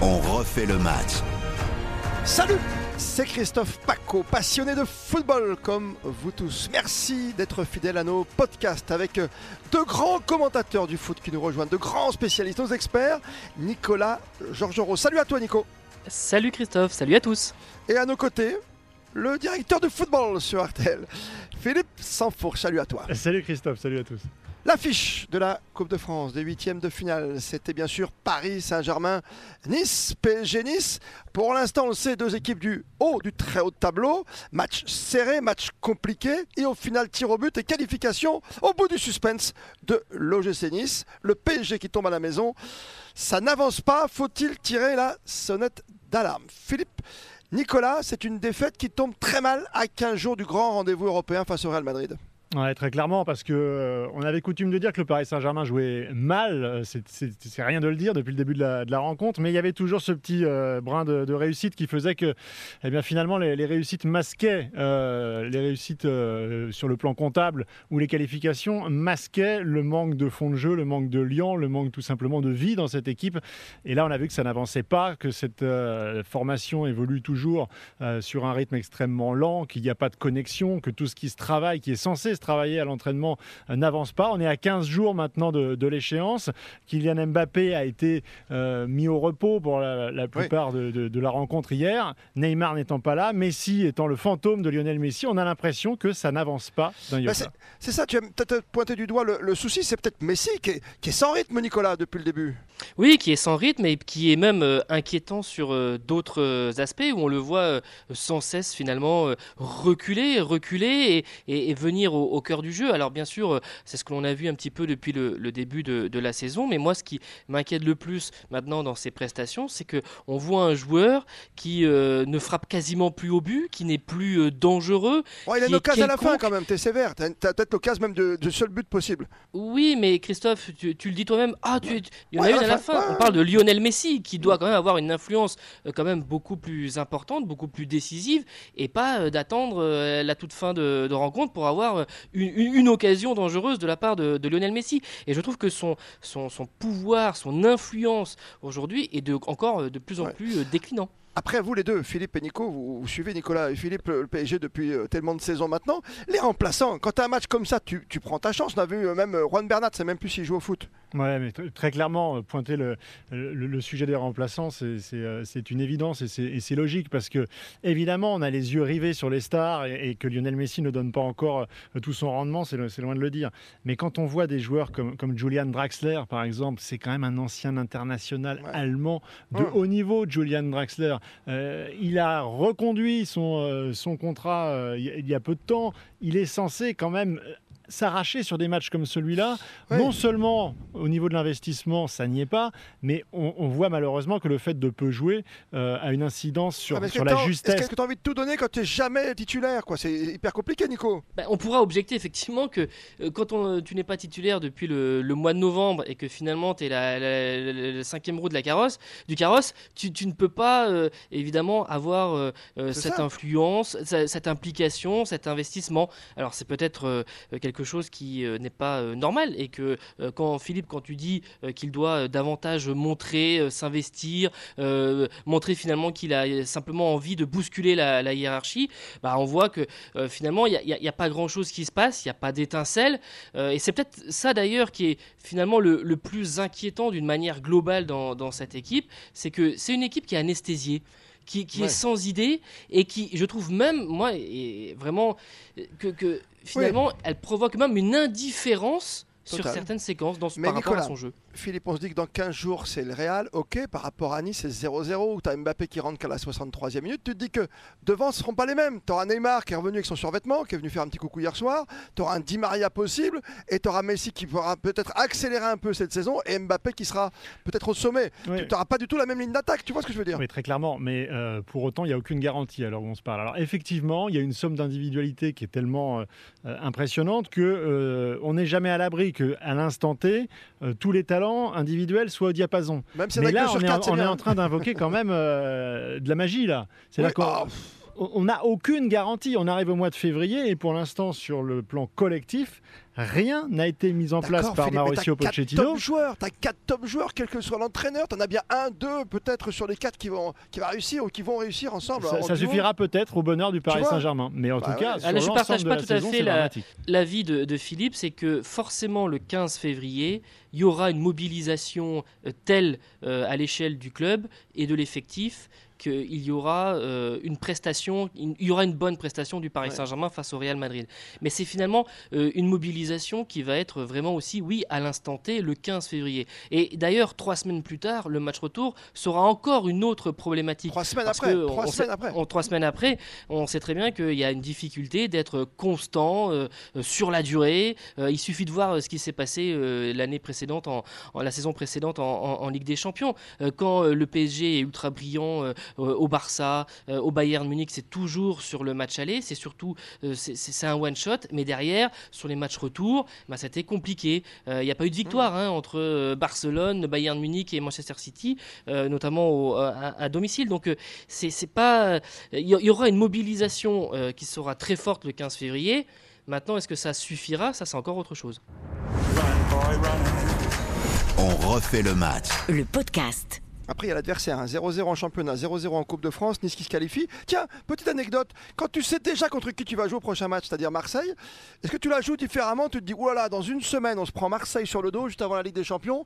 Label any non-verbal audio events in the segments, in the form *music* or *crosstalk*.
On refait le match. Salut c'est Christophe Paco, passionné de football comme vous tous. Merci d'être fidèle à nos podcasts avec de grands commentateurs du foot qui nous rejoignent, de grands spécialistes, nos experts, Nicolas Georgerot. Salut à toi Nico. Salut Christophe, salut à tous. Et à nos côtés, le directeur de football sur RTL, Philippe Sanfour. Salut à toi. Salut Christophe, salut à tous. L'affiche de la Coupe de France des huitièmes de finale, c'était bien sûr Paris Saint-Germain, Nice, PSG Nice. Pour l'instant, on sait, deux équipes du haut, du très haut tableau. Match serré, match compliqué. Et au final, tir au but et qualification au bout du suspense de l'OGC Nice. Le PSG qui tombe à la maison. Ça n'avance pas. Faut-il tirer la sonnette d'alarme? Philippe Nicolas, c'est une défaite qui tombe très mal à 15 jours du grand rendez-vous européen face au Real Madrid. Ouais, très clairement, parce que euh, on avait coutume de dire que le Paris Saint-Germain jouait mal. Euh, c'est rien de le dire depuis le début de la, rencontre, mais il y avait toujours ce petit euh, brin de, réussite qui faisait que, eh bien, finalement, les, réussites masquaient les réussites sur le plan comptable ou les qualifications masquaient le manque de fond de jeu, le manque de liant, le manque tout simplement de vie dans cette équipe. Et là, on a vu que ça n'avançait pas, que cette formation évolue toujours sur un rythme extrêmement lent, qu'il n'y a pas de connexion, que tout ce qui se travaille, qui est censé se travailler à l'entraînement euh, n'avance pas. On est à 15 jours maintenant de, l'échéance. Kylian Mbappé a été euh, mis au repos pour la, plupart de, la rencontre hier. Neymar n'étant pas là, Messi étant le fantôme de Lionel Messi, on a l'impression que ça n'avance pas dans bah, c'est ça, tu as peut-être pointé du doigt le, souci, c'est peut-être Messi qui est, sans rythme, Nicolas, depuis le début. Oui, qui est sans rythme et qui est même euh, inquiétant sur d'autres aspects où on le voit sans cesse finalement reculer, reculer et, et venir au, au cœur du jeu. Alors bien sûr, euh, c'est ce que l'on a vu un petit peu depuis le, début de, la saison, mais moi ce qui m'inquiète le plus maintenant dans ses prestations, c'est que on voit un joueur qui euh, ne frappe quasiment plus au but, qui n'est plus euh, dangereux. il a une occasion à la fin quand même, t'es sévère, t'as, peut-être l'occasion même de, seul but possible. Oui, mais Christophe, tu, le dis toi-même, ah, tu, il y en a une à la fin. On parle de Lionel Messi qui doit quand même avoir une influence quand même beaucoup plus importante, beaucoup plus décisive, et pas d'attendre la toute fin de, de rencontre pour avoir une, occasion dangereuse de la part de, Lionel Messi. Et je trouve que son, son, pouvoir, son influence aujourd'hui est de, encore euh, de plus en plus euh, déclinant. Après, vous les deux, Philippe et Nico, vous, suivez Nicolas et Philippe le PSG depuis euh, tellement de saisons maintenant. Les remplaçants, quand tu as un match comme ça, tu, prends ta chance. On a vu même Juan Bernat, c'est même plus s'il joue au foot. Ouais, mais très clairement, pointer le, le, sujet des remplaçants, c'est une évidence et c'est logique parce que, évidemment, on a les yeux rivés sur les stars et, que Lionel Messi ne donne pas encore tout son rendement, c'est loin de le dire. Mais quand on voit des joueurs comme, comme Julian Draxler, par exemple, c'est quand même un ancien international allemand de haut niveau, Julian Draxler. Euh, il a reconduit son, euh, son contrat euh, il y a peu de temps. Il est censé quand même s'arracher sur des matchs comme celui-là, non seulement au niveau de l'investissement, ça n'y est pas, mais on, voit malheureusement que le fait de peu jouer euh, a une incidence sur, ah, sur la justesse. Est-ce que tu as envie de tout donner quand tu n'es jamais titulaire quoi? C'est hyper compliqué, Nico. Bah, on pourra objecter effectivement que euh, quand on, tu n'es pas titulaire depuis le, mois de novembre et que finalement tu es la, cinquième roue de la carrosse, du carrosse, tu, ne peux pas euh, évidemment avoir cette influence, cette implication, cet investissement. Alors c'est peut-être quelque quelque chose qui euh, n'est pas euh, normal et que euh, quand Philippe, quand tu dis qu'il doit davantage montrer, s'investir, montrer finalement qu'il a simplement envie de bousculer la, hiérarchie, bah, on voit que finalement il n'y a, pas grand-chose qui se passe, il n'y a pas d'étincelle et c'est peut-être ça d'ailleurs qui est finalement le, plus inquiétant d'une manière globale dans, dans cette équipe, c'est que c'est une équipe qui est anesthésiée qui, est sans idée et qui, je trouve même, moi, et vraiment, que, finalement, elle provoque même une indifférence sur certaines séquences dans, par rapport à son jeu. Philippe, on se dit que dans 15 jours, c'est le Real. Ok, par rapport à Nice, c'est 0-0, où tu as Mbappé qui rentre qu'à la 63e minute. Tu te dis que devant, ce ne seront pas les mêmes. Tu auras Neymar qui est revenu avec son survêtement, qui est venu faire un petit coucou hier soir. Tu auras un Di Maria possible. Et tu auras Messi qui pourra peut-être accélérer un peu cette saison. Et Mbappé qui sera peut-être au sommet. Tu n'auras pas du tout la même ligne d'attaque. Tu vois ce que je veux dire? Oui, très clairement. Mais euh, pour autant, il n'y a aucune garantie alors où on se parle. Alors effectivement, il y a une somme d'individualité qui est tellement euh, euh, impressionnante que on n'est jamais à l'abri qu'à l'instant T, tous les talents individuels soit au diapason. Mais là, on, est, en, train d'invoquer quand même euh, de la magie, là. C'est là ah, on n'a aucune garantie. On arrive au mois de février et pour l'instant, sur le plan collectif, rien n'a été mis en place par Mauricio Pochettino. Tu as joueurs, tu as quatre top joueurs, quel que soit l'entraîneur. Tu en as bien un, deux, peut-être sur les quatre qui vont, qui va réussir ou qui vont réussir ensemble. Ça, suffira peut-être au bonheur du Paris Saint-Germain. Mais en bah tout cas, sur je ne partage pas tout à fait l'avis de, de Philippe. C'est que forcément, le 15 février, il y aura une mobilisation euh, telle euh, à l'échelle du club et de l'effectif qu'il y aura euh, une prestation, il y aura une bonne prestation du Paris Saint-Germain face au Real Madrid. Mais c'est finalement euh, une mobilisation qui va être vraiment aussi, oui, à l'instant T, le 15 février. Et d'ailleurs, trois semaines plus tard, le match retour sera encore une autre problématique. Trois semaines après. trois, semaines après. trois semaines après, on sait très bien qu'il y a une difficulté d'être constant euh, sur la durée. il suffit de voir ce qui s'est passé l'année précédente, en, la saison précédente en, en Ligue des Champions, quand le PSG est ultra brillant au Barça, euh, au Bayern Munich, c'est toujours sur le match aller, c'est surtout euh, c'est un one shot, mais derrière sur les matchs retour, bah, c'était compliqué. Il n'y a pas eu de victoire hein, entre Barcelone, Bayern Munich et Manchester City, notamment à, domicile. Donc c'est pas, il y, aura une mobilisation qui sera très forte le 15 février. Maintenant, est-ce que ça suffira? Ça, c'est encore autre chose. On refait le match. Le podcast. Après, il y a l'adversaire, 0-0 hein. en championnat, 0-0 en Coupe de France, Nice qui se qualifie. Tiens, petite anecdote, quand tu sais déjà contre qui tu vas jouer au prochain match, c'est-à-dire Marseille, est-ce que tu la joues différemment? Tu te dis, voilà, dans une semaine, on se prend Marseille sur le dos juste avant la Ligue des Champions.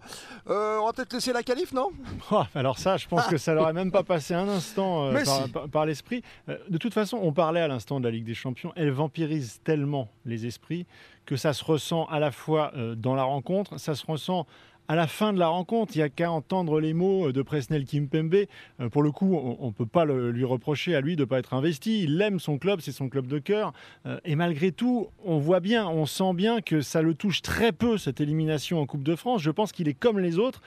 Euh, on va peut-être laisser la qualif, non? Oh, *laughs* Alors ça, je pense que ça n'aurait même pas passé un instant euh, par, l'esprit. Euh, de toute façon, on parlait à l'instant de la Ligue des Champions, elle vampirise tellement les esprits que ça se ressent à la fois dans la rencontre, ça se ressent à la fin de la rencontre. Il n'y a qu'à entendre les mots de Presnel Kimpembe. Euh, pour le coup, on ne peut pas lui reprocher à lui de ne pas être investi. Il aime son club, c'est son club de cœur. Euh, et malgré tout, on voit bien, on sent bien que ça le touche très peu, cette élimination en Coupe de France. Je pense qu'il est comme les autres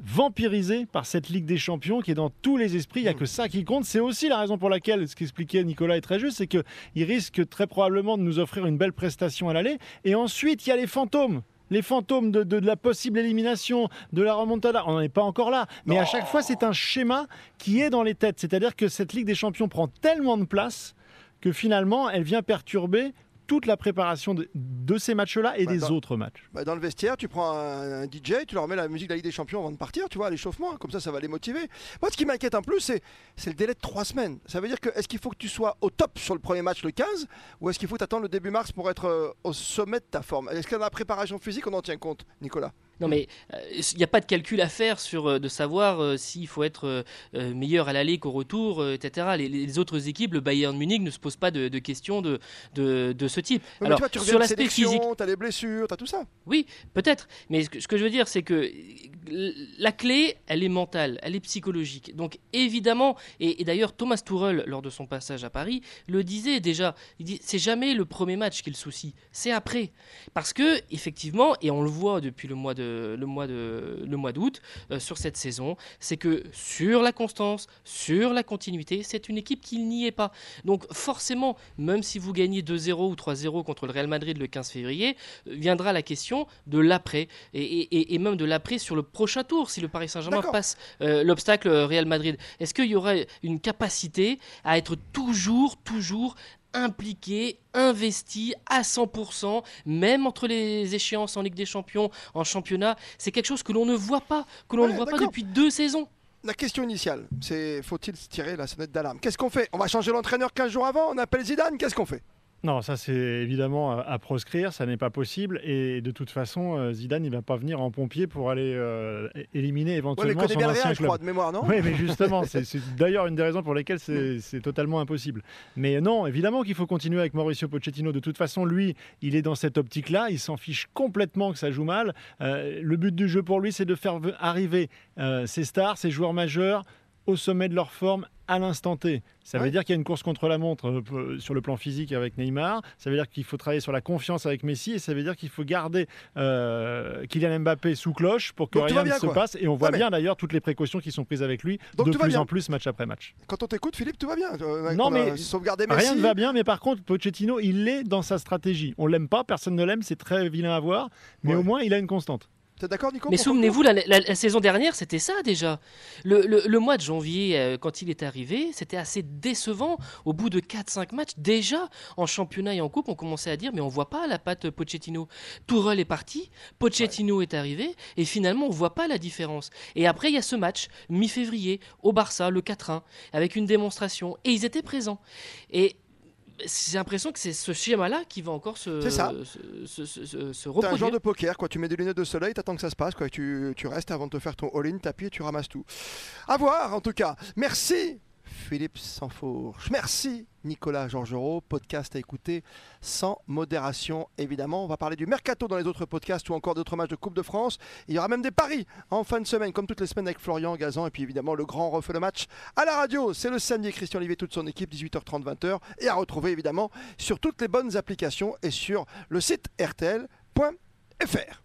vampirisé par cette Ligue des Champions qui est dans tous les esprits. Il n'y a que ça qui compte. C'est aussi la raison pour laquelle, ce qu'expliquait Nicolas est très juste, c'est qu'il risque très probablement de nous offrir une belle prestation à l'aller. Et ensuite, il y a les fantômes les fantômes de, la possible élimination, de la remontada, on n'en est pas encore là. Mais à chaque fois, c'est un schéma qui est dans les têtes. C'est-à-dire que cette Ligue des Champions prend tellement de place que finalement, elle vient perturber toute la préparation de, ces matchs-là et bah, des autres matchs. Bah, dans le vestiaire, tu prends un, DJ, tu leur mets la musique de la Ligue des Champions avant de partir, tu vois, l'échauffement, comme ça, ça va les motiver. Moi, ce qui m'inquiète un peu, c'est, le délai de trois semaines. Ça veut dire que est-ce qu'il faut que tu sois au top sur le premier match le 15 ou est-ce qu'il faut attendre le début mars pour être euh, au sommet de ta forme? Est-ce que dans la préparation physique, on en tient compte, Nicolas? Non, mais il euh, n'y a pas de calcul à faire sur euh, de savoir euh, s'il faut être meilleur à l'aller qu'au retour, etc. Les, autres équipes, le Bayern Munich, ne se posent pas de, questions de, de, ce type. Alors, tu sur l'aspect physique, tu as les blessures, tu as tout ça. Oui, peut-être. Mais ce que, ce que, je veux dire, c'est que la clé, elle est mentale, elle est psychologique. Donc, évidemment, et, d'ailleurs, Thomas Tuchel, lors de son passage à Paris, le disait déjà. Il dit c'est jamais le premier match qui est le souci, c'est après. Parce que, effectivement, et on le voit depuis le mois de le mois de le mois d'août euh, sur cette saison, c'est que sur la constance, sur la continuité, c'est une équipe qui n'y est pas. Donc forcément, même si vous gagnez 2-0 ou 3-0 contre le Real Madrid le 15 février, euh, viendra la question de l'après et, même de l'après sur le prochain tour si le Paris Saint-Germain passe euh, l'obstacle Real Madrid. Est-ce qu'il y aurait une capacité à être toujours, toujours impliqué, investi à 100%, même entre les échéances en Ligue des Champions, en championnat. C'est quelque chose que l'on ne voit pas, que l'on ne voit pas depuis deux saisons. La question initiale, c'est faut-il tirer la sonnette d'alarme? Qu'est-ce qu'on fait? On va changer l'entraîneur 15 jours avant, on appelle Zidane, qu'est-ce qu'on fait? Non, ça c'est évidemment à, proscrire, ça n'est pas possible. Et de toute façon, euh, Zidane, il va pas venir en pompier pour aller euh, éliminer éventuellement ouais, mais son ancien club. de mémoire, non Oui, mais justement, c'est d'ailleurs une des raisons pour lesquelles c'est totalement impossible. Mais non, évidemment qu'il faut continuer avec Mauricio Pochettino. De toute façon, lui, il est dans cette optique-là. Il s'en fiche complètement que ça joue mal. Euh, le but du jeu pour lui, c'est de faire arriver ses stars, ses joueurs majeurs au sommet de leur forme à l'instant T. Ça veut dire qu'il y a une course contre la montre euh, sur le plan physique avec Neymar. Ça veut dire qu'il faut travailler sur la confiance avec Messi. Et ça veut dire qu'il faut garder euh, Kylian Mbappé sous cloche pour que rien ne se passe. Et on voit bien d'ailleurs toutes les précautions qui sont prises avec lui de plus en plus match après match. Quand on t'écoute, Philippe, tout va bien. Euh, non, mais rien ne va bien. Mais par contre, Pochettino, il est dans sa stratégie. On l'aime pas, personne ne l'aime. C'est très vilain à voir. Mais au moins, il a une constante. T'es d'accord, Nico Mais souvenez-vous, la, la- la saison dernière, c'était ça déjà. Le, le- le mois de janvier, euh, quand il est arrivé, c'était assez décevant. Au bout de 4-5 matchs, déjà, en championnat et en coupe, on commençait à dire mais on voit pas la patte Pochettino. Tourelle est parti, Pochettino est arrivé, et finalement, on voit pas la différence. Et après, il y a ce match, mi-février, au Barça, le 4-1, avec une démonstration. Et ils étaient présents. Et j'ai l'impression que c'est ce schéma-là qui va encore se, C'est ça. se, se- se- se- se T'es un reproduire. genre de poker, quoi. Tu mets des lunettes de soleil, t'attends que ça se passe, quoi. Tu, tu restes avant de te faire ton all-in, tapis et tu ramasses tout. À voir, en tout cas. Merci, Philippe Sansfourche. Merci, Nicolas Georgerot. Podcast à écouter sans modération, évidemment. On va parler du mercato dans les autres podcasts ou encore d'autres matchs de Coupe de France. Il y aura même des paris en fin de semaine, comme toutes les semaines avec Florian Gazan. Et puis évidemment, le grand refait le match à la radio. C'est le samedi. Christian Olivier, toute son équipe, 18h30, 20h. Et à retrouver évidemment sur toutes les bonnes applications et sur le site RTL.fr.